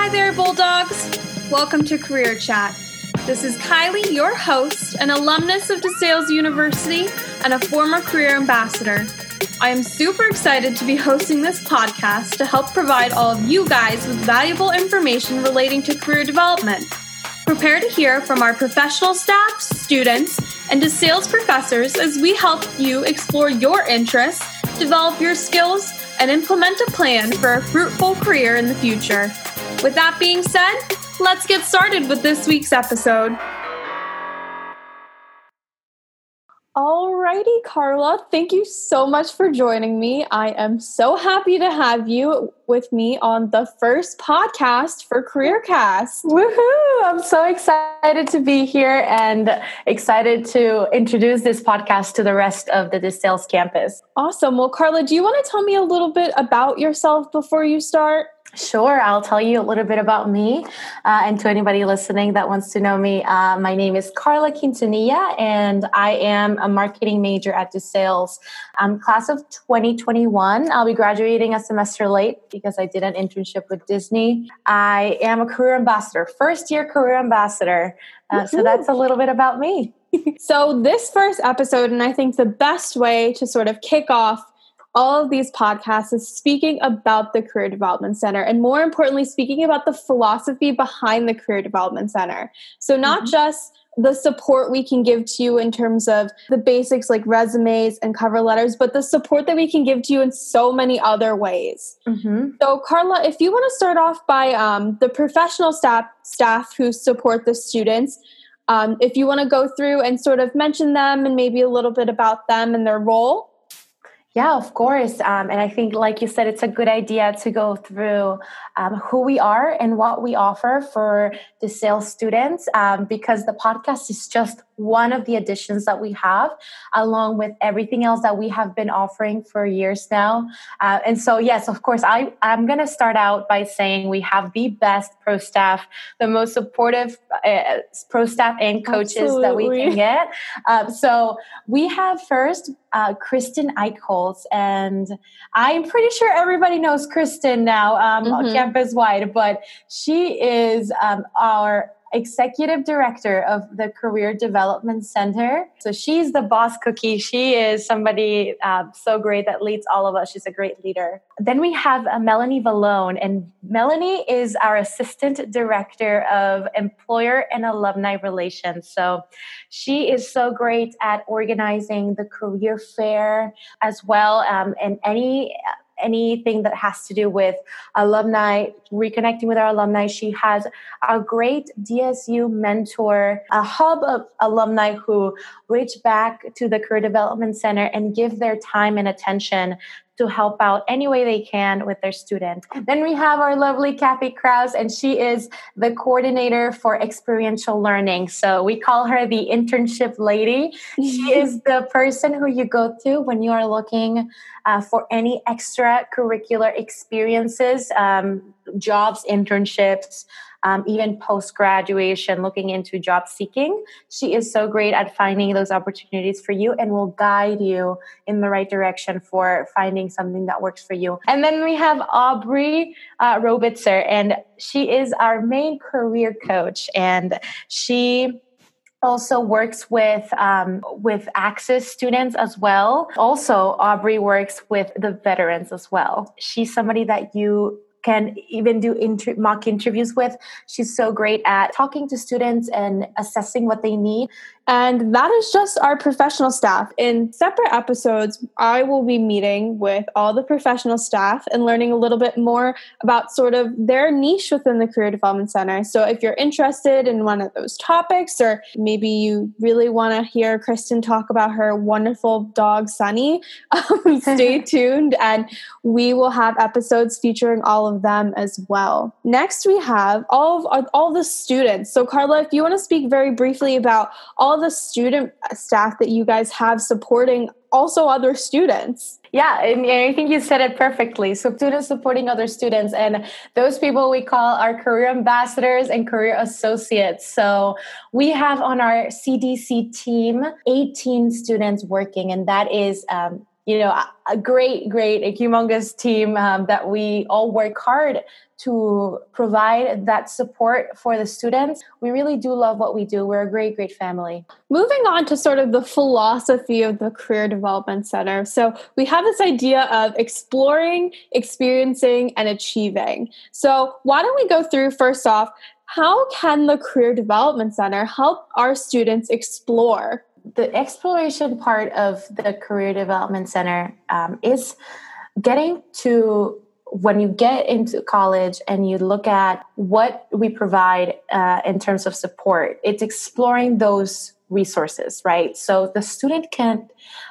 Hi there, Bulldogs. Welcome to Career Chat. This is Kylie, your host, an alumnus of DeSales University and a former career ambassador. I am super excited to be hosting this podcast to help provide all of you guys with valuable information relating to career development. Prepare to hear from our professional staff, students, and DeSales professors as we help you explore your interests, develop your skills, and implement a plan for a fruitful career in the future. With that being said, let's get started with this week's episode. Alrighty, Carla, thank you so much for joining me. I am so happy to have you with me on the first podcast for CareerCast. Woohoo! I'm so excited to be here and excited to introduce this podcast to the rest of the DeSales campus. Awesome. Well, Carla, do you want to tell me a little bit about yourself before you start? Sure, I'll tell you a little bit about me. Uh, and to anybody listening that wants to know me, uh, my name is Carla Quintanilla, and I am a marketing major at DeSales. I'm class of 2021. I'll be graduating a semester late because I did an internship with Disney. I am a career ambassador, first year career ambassador. Uh, so that's a little bit about me. so, this first episode, and I think the best way to sort of kick off all of these podcasts is speaking about the Career Development Center and more importantly, speaking about the philosophy behind the Career Development Center. So, not mm-hmm. just the support we can give to you in terms of the basics like resumes and cover letters, but the support that we can give to you in so many other ways. Mm-hmm. So, Carla, if you want to start off by um, the professional staff staff who support the students, um, if you want to go through and sort of mention them and maybe a little bit about them and their role. Yeah, of course. Um, and I think, like you said, it's a good idea to go through um, who we are and what we offer for DeSales students um, because the podcast is just one of the additions that we have, along with everything else that we have been offering for years now. Uh, and so, yes, of course, I, I'm going to start out by saying we have the best pro staff, the most supportive uh, pro staff and coaches Absolutely. that we can get. Uh, so, we have first uh, Kristen Eichholz, and I'm pretty sure everybody knows Kristen now, um, mm-hmm. campus wide, but she is um, our executive director of the Career Development Center. So she's the boss cookie. She is somebody uh, so great that leads all of us. She's a great leader. Then we have uh, Melanie Vallone, and Melanie is our assistant director of employer and alumni relations. So she is so great at organizing the career fair as well, um, and any anything that has to do with alumni, reconnecting with our alumni. She has a great DSU mentor, a hub of alumni who reach back to the Career Development Center and give their time and attention to help out any way they can with their student. Then we have our lovely Kathy Kraus, and she is the coordinator for experiential learning. So we call her the internship lady. she is the person who you go to when you are looking uh, for any extracurricular experiences, um, jobs, internships um, even post graduation, looking into job seeking. She is so great at finding those opportunities for you and will guide you in the right direction for finding something that works for you. And then we have Aubrey uh, Robitzer, and she is our main career coach, and she also works with um, with access students as well also aubrey works with the veterans as well she's somebody that you can even do inter- mock interviews with. She's so great at talking to students and assessing what they need and that is just our professional staff. In separate episodes, I will be meeting with all the professional staff and learning a little bit more about sort of their niche within the Career Development Center. So if you're interested in one of those topics, or maybe you really want to hear Kristen talk about her wonderful dog, Sunny, um, stay tuned and we will have episodes featuring all of them as well. Next, we have all of all the students. So, Carla, if you want to speak very briefly about all the student staff that you guys have supporting also other students. Yeah, and I think you said it perfectly. So, students supporting other students, and those people we call our career ambassadors and career associates. So, we have on our CDC team 18 students working, and that is um, you know a, a great great a humongous team um, that we all work hard to provide that support for the students. We really do love what we do. We're a great, great family. Moving on to sort of the philosophy of the Career Development Center. So, we have this idea of exploring, experiencing, and achieving. So, why don't we go through first off? How can the Career Development Center help our students explore? The exploration part of the Career Development Center um, is getting to when you get into college and you look at what we provide uh, in terms of support, it's exploring those resources, right? So the student can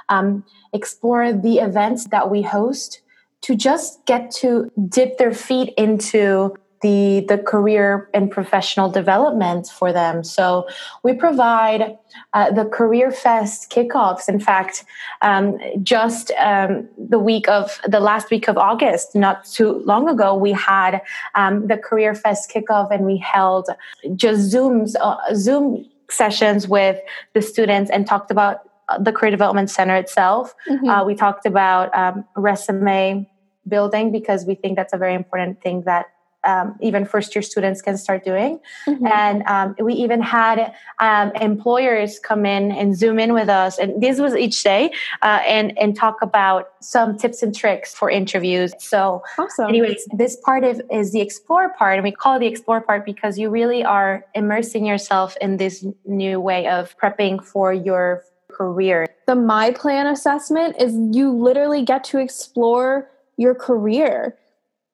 um, explore the events that we host to just get to dip their feet into the the career and professional development for them. So we provide uh, the Career Fest kickoffs. In fact, um, just um, the week of the last week of August, not too long ago, we had um, the Career Fest kickoff, and we held just Zooms uh, Zoom sessions with the students and talked about uh, the Career Development Center itself. Mm-hmm. Uh, we talked about um, resume building because we think that's a very important thing that um, even first year students can start doing. Mm-hmm. And um, we even had um, employers come in and zoom in with us. And this was each day uh, and, and talk about some tips and tricks for interviews. So, awesome. anyways, this part of, is the explore part. And we call it the explore part because you really are immersing yourself in this new way of prepping for your career. The My Plan assessment is you literally get to explore your career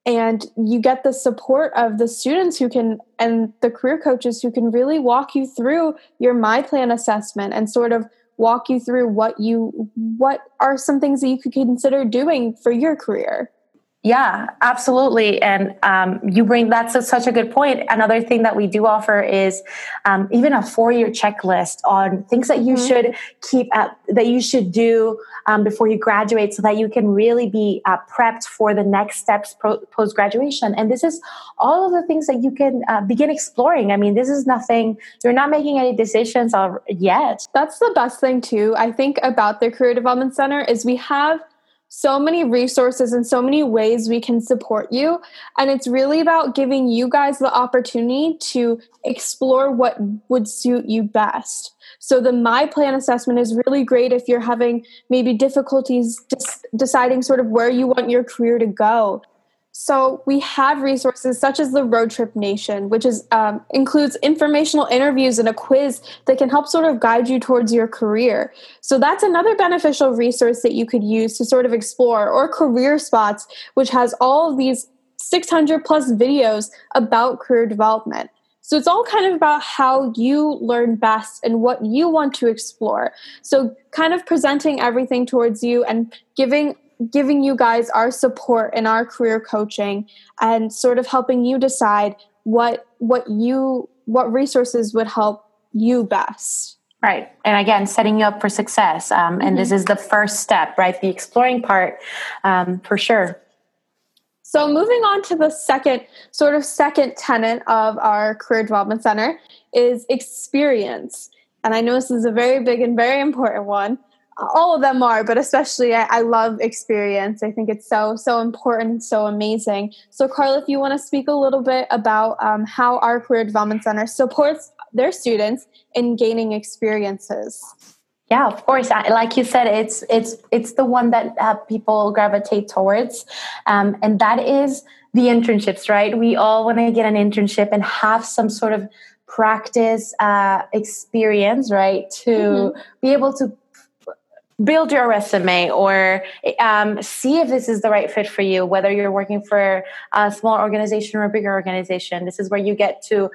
and you get the support of the students who can and the career coaches who can really walk you through your my plan assessment and sort of walk you through what you what are some things that you could consider doing for your career yeah, absolutely. And um, you bring that's a, such a good point. Another thing that we do offer is um, even a four year checklist on things that you mm-hmm. should keep at, that you should do um, before you graduate so that you can really be uh, prepped for the next steps pro- post graduation. And this is all of the things that you can uh, begin exploring. I mean, this is nothing, you're not making any decisions yet. That's the best thing, too. I think about the Career Development Center is we have so many resources and so many ways we can support you. And it's really about giving you guys the opportunity to explore what would suit you best. So, the My Plan assessment is really great if you're having maybe difficulties deciding sort of where you want your career to go. So we have resources such as the Road Trip Nation, which is um, includes informational interviews and a quiz that can help sort of guide you towards your career. So that's another beneficial resource that you could use to sort of explore, or Career Spots, which has all of these 600 plus videos about career development. So it's all kind of about how you learn best and what you want to explore. So kind of presenting everything towards you and giving giving you guys our support and our career coaching and sort of helping you decide what what you what resources would help you best. Right. And again setting you up for success um, and mm-hmm. this is the first step right? The exploring part um, for sure. So moving on to the second sort of second tenet of our career development center is experience. And i know this is a very big and very important one all of them are but especially I, I, love experience. I think it's so so important so amazing. So carla if you want to speak a little bit about um, how our career development center supports their students in gaining experiences. Yeah of course. Like you said it's it's it's the one that uh, people gravitate towards. Um, and that is the internships right? We all want to get an internship and have some sort of practice uh, experience right? To mm-hmm. be able to build your resume or um, see if this is the right fit for you, whether you're working for a small organization or a bigger organization. This is where you get to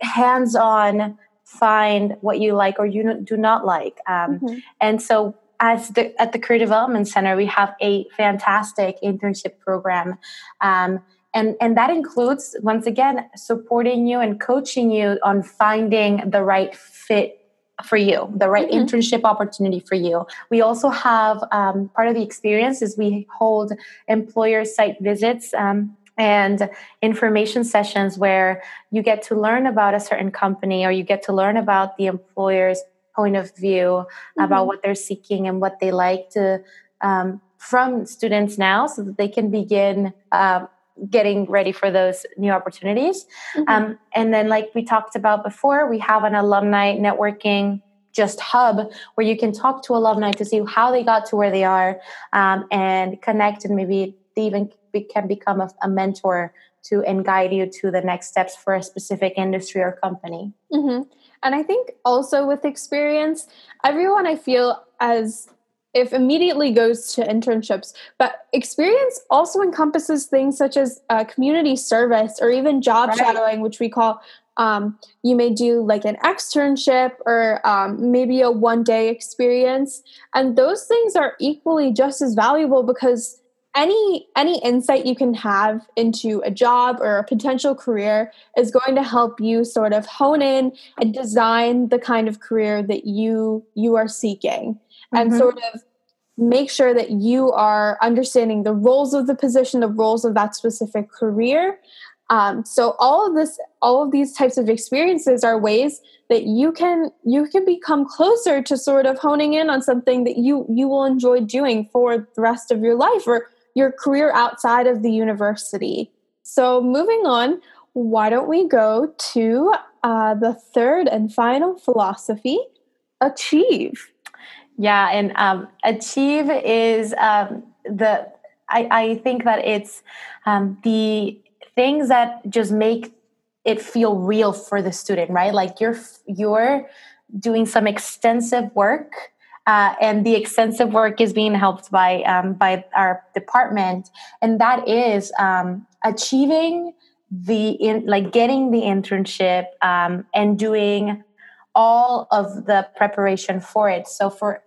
hands on find what you like or you do not like. Um, mm-hmm. And so, as the, at the Career Development Center, we have a fantastic internship program. Um, and, and that includes, once again, supporting you and coaching you on finding the right fit for you, the right mm-hmm. internship opportunity for you. We also have um, part of the experience is we hold employer site visits. Um, and information sessions where you get to learn about a certain company or you get to learn about the employer's point of view mm-hmm. about what they're seeking and what they like to um, from students now so that they can begin uh, getting ready for those new opportunities. Mm-hmm. Um, and then, like we talked about before, we have an alumni networking just hub where you can talk to alumni to see how they got to where they are um, and connect and maybe they even be, can become a, a, mentor to and guide you to the next steps for a specific industry or company mm-hmm. and i think also with experience everyone i feel as if immediately goes to internships but experience also encompasses things such as uh, community service or even job right. shadowing which we call um, you may do like an externship or um, maybe a one day experience and those things are equally just as valuable because any any insight you can have into a job or a potential career is going to help you sort of hone in and design the kind of career that you you are seeking mm-hmm. and sort of make sure that you are understanding the roles of the position the roles of that specific career. Um, so all of this all of these types of experiences are ways that you can you can become closer to sort of honing in on something that you you will enjoy doing for the rest of your life or your career outside of the university. So moving on why don't we go to uh, the third and final philosophy achieve yeah and um, achieve is um, the I, I think that it's um, the things that just make it feel real for the student right? Like you're you're doing some extensive work uh, and the extensive work is being helped by um, by our department. And that is um, achieving the in like getting the internship um, and doing all of the preparation for it. So for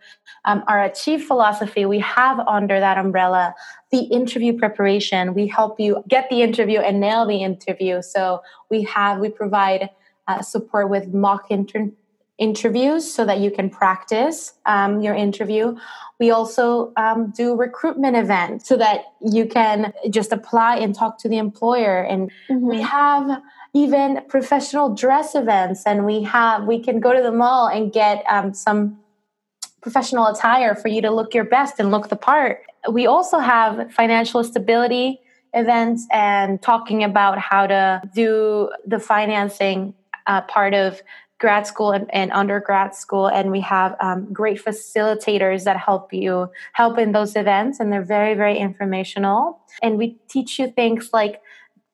um, our Achieve philosophy, we have under that umbrella the interview preparation. We help you get the interview and nail the interview. So we have we provide uh, support with mock inter- interviews so that you can practice um, your interview. We also um, do recruitment events so that you can just apply and talk to the employer. And mm-hmm. we have even professional dress events and we have we can go to the mall and get um, some professional attire for you to look your best and look the part. We also have financial stability events and talking about how to do the financing uh, part of grad school and, and, undergrad school and we have um, great facilitators that help you help in those events and they're very very informational. And we teach you things like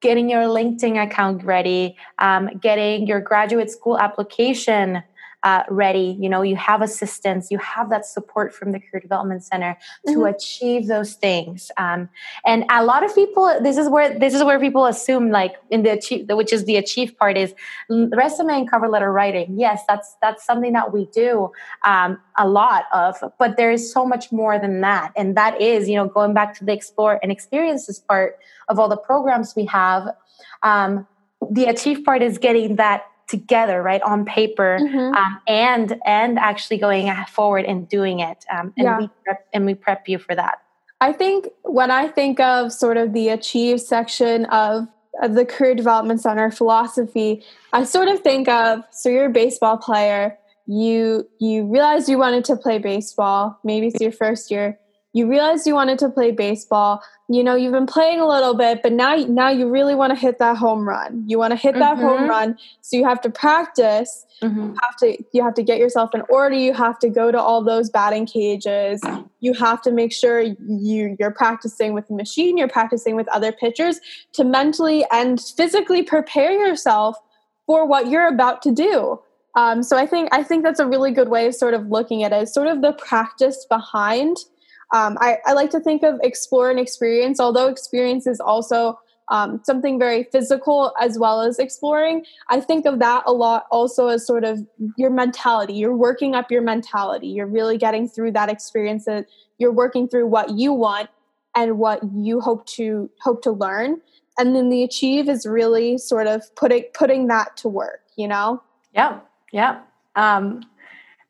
getting your LinkedIn account ready, um, getting your graduate school application uh, ready. You know, you have assistance, you have that support from the Career Development Center to mm-hmm. achieve those things. Um, and a lot of people, this is where this is where people assume, like in the achieve, which is the achieve part, is resume and cover letter writing. Yes, that's that's something that we do um, a lot of, but there is so much more than that, and that is, you know, going back to the explore and experiences part of all the programs we have. Um, the achieve part is getting that together right on paper mm-hmm. um, and and actually going forward and doing it um, and yeah. we prep, and we prep you for that i think when i think of sort of the achieve section of, of the career development center philosophy i sort of think of so you're a baseball player you you realized you wanted to play baseball maybe it's your first year you realized you wanted to play baseball. You know you've been playing a little bit but now now you really want to hit that home run. You want to hit that mm-hmm. home run so you have to practice. Mm-hmm. you have to you have to get yourself in order. You have to go to all those batting cages. You have to make sure you you're practicing with the machine you're practicing with other pitchers to mentally and physically prepare yourself for what you're about to do. Um, so i think i think that's a really good way of sort of looking at it sort of the practice behind um, I, I, like to think of explore and experience, although experience is also um, something very physical as well as exploring. I think of that a lot also as sort of your mentality. You're working up your mentality. You're really getting through that experience that you're working through what you want and what you hope to hope to learn. And then the achieve is really sort of putting putting that to work, you know? Yeah, yeah. Um,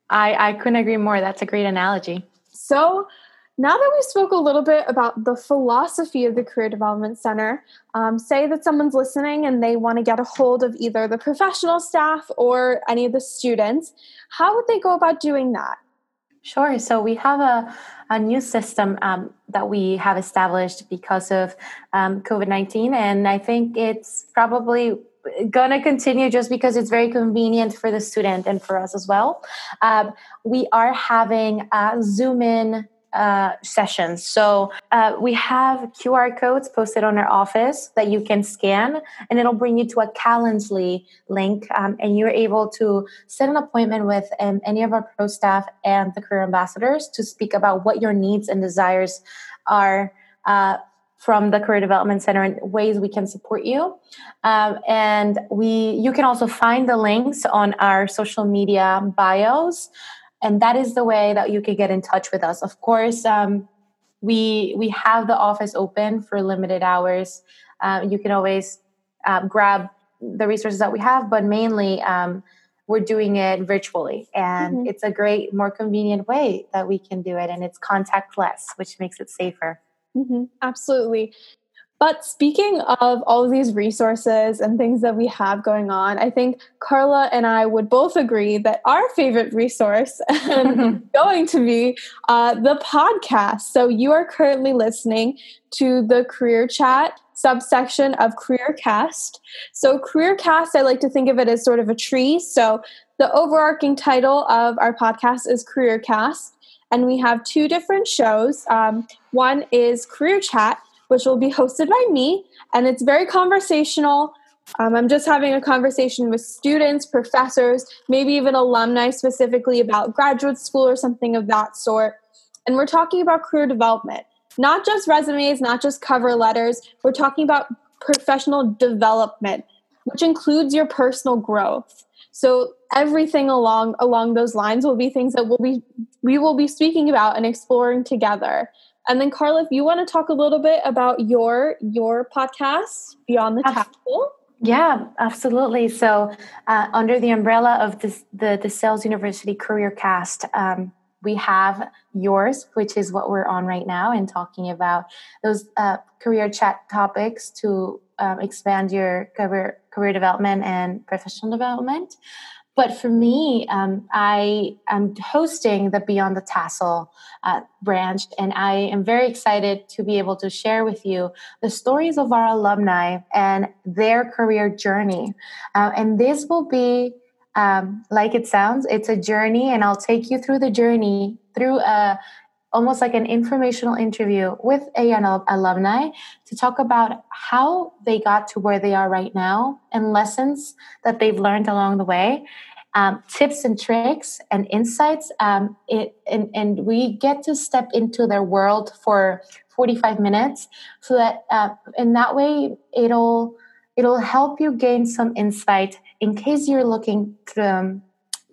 I, I couldn't agree more. That's a great analogy. So now that we spoke a little bit about the philosophy of the Career Development Center, um, say that someone's listening and they want to get a hold of either the professional staff or any of the students, how would they go about doing that? Sure. So we have a, a new system um, that we have established because of um, COVID 19. And I think it's probably going to continue just because it's very convenient for the student and for us as well. Um, we are having a Zoom in uh, sessions. So uh, we have QR codes posted on our office that you can scan, and it'll bring you to a Calendly link, um, and you're able to set an appointment with um, any of our pro staff and the career ambassadors to speak about what your needs and desires are. Uh, from the career development center and ways we can support you um, and we you can also find the links on our social media bios and that is the way that you can get in touch with us. Of course um, we we have the office open for limited hours. Uh, you can always um, grab the resources that we have but mainly um, we're doing it virtually. And mm-hmm. it's a great more convenient way that we can do it. And it's contactless which makes it safer. Mm-hmm. absolutely but speaking of all of these resources and things that we have going on, I think Carla and I would both agree that our favorite resource is going to be uh, the podcast. So you are currently listening to the Career Chat subsection of CareerCast. So CareerCast, I like to think of it as sort of a tree. So the overarching title of our podcast is CareerCast. And we have two different shows. Um, one is Career Chat, which will be hosted by me. And it's very conversational. Um, I'm just having a conversation with students, professors, maybe even alumni specifically about graduate school or something of that sort. And we're talking about career development, not just resumes, not just cover letters. We're talking about professional development, which includes your personal growth. So everything along along those lines will be things that we'll be we will be speaking about and exploring together. And then Carla, if you want to talk a little bit about your your podcast, Beyond the Tassel. Yeah, absolutely. So, uh, under the umbrella of this, DeSales University Career Cast, um, we have yours, which is what we're on right now, and talking about those uh, career chat topics to um, expand your career career development and professional development. But for me, um, I am hosting the Beyond the Tassel uh, branch, and I am very excited to be able to share with you the stories of our alumni and their career journey. Uh, and this will be, um, like it sounds, it's a journey, and I'll take you through the journey through a almost like an informational interview with AN alumni to talk about how they got to where they are right now and lessons that they've learned along the way. Um, tips and tricks and insights. Um, it, and, and we get to step into their world for 45 minutes so that uh, in that way it'll it'll help you gain some insight in case you're looking to um,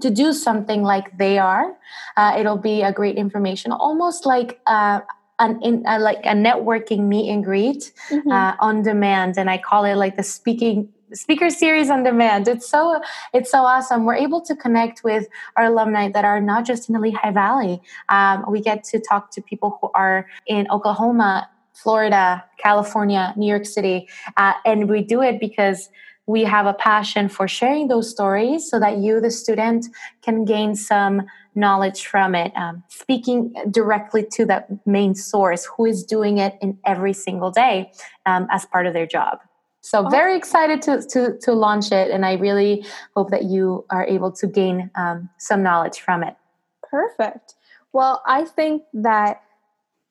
to do something like they are. Uh, it'll be a great information, almost like uh, an in, uh, like a networking meet and greet mm-hmm. Uh, on demand, and I call it like the speaking speaker series on demand. It's so it's so awesome. We're able to connect with our alumni that are not just in the Lehigh Valley. Um, we get to talk to people who are in Oklahoma, Florida, California, New York City, uh, and we do it because we have a passion for sharing those stories so that you, the student, can gain some knowledge from it, um, speaking directly to that main source who is doing it in every single day um, as part of their job. So very excited to, to, to launch it, and I really hope that you are able to gain um, some knowledge from it. Perfect. Well, I think that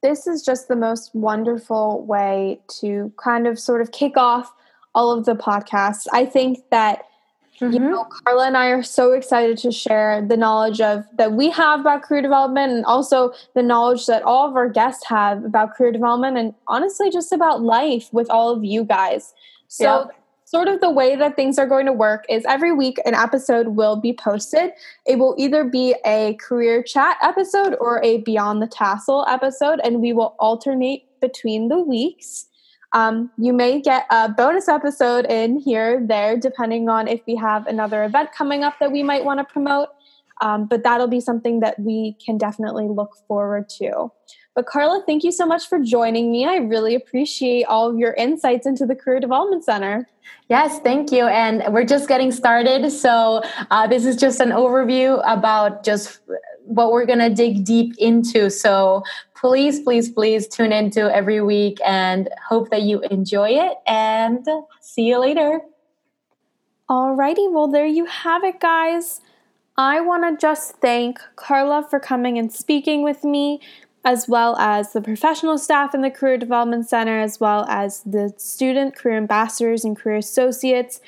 this is just the most wonderful way to kind of sort of kick off all of the podcasts. I think that mm-hmm. you know Carla and I are so excited to share the knowledge of that we have about career development and also the knowledge that all of our guests have about career development and honestly just about life with all of you guys. So yeah. sort of the way that things are going to work is every week an episode will be posted. It will either be a career chat episode or a beyond the tassel episode and we will alternate between the weeks. Um, you may get a bonus episode in here, there, depending on if we have another event coming up that we might want to promote. Um, but that'll be something that we can definitely look forward to. But Carla, thank you so much for joining me. I really appreciate all of your insights into the Career Development Center. Yes, thank you. And we're just getting started. So, uh, this is just an overview about just what we're going to dig deep into. So please, please, please tune into every week and hope that you enjoy it. And see you later. Alrighty, well, there you have it, guys. I want to just thank Carla for coming and speaking with me, as well as the professional staff in the Career Development Center, as well as the student career ambassadors and career associates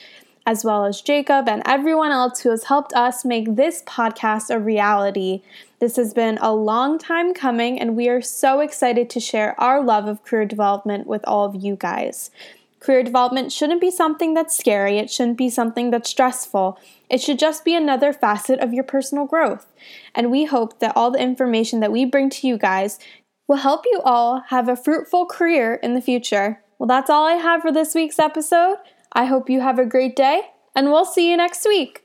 as well as Jacob and everyone else who has helped us make this podcast a reality. This has been a long time coming, and we are so excited to share our love of career development with all of you guys. Career development shouldn't be something that's scary, it shouldn't be something that's stressful. It should just be another facet of your personal growth. And we hope that all the information that we bring to you guys will help you all have a fruitful career in the future. Well, that's all I have for this week's episode. I hope you have a great day, and we'll see you next week.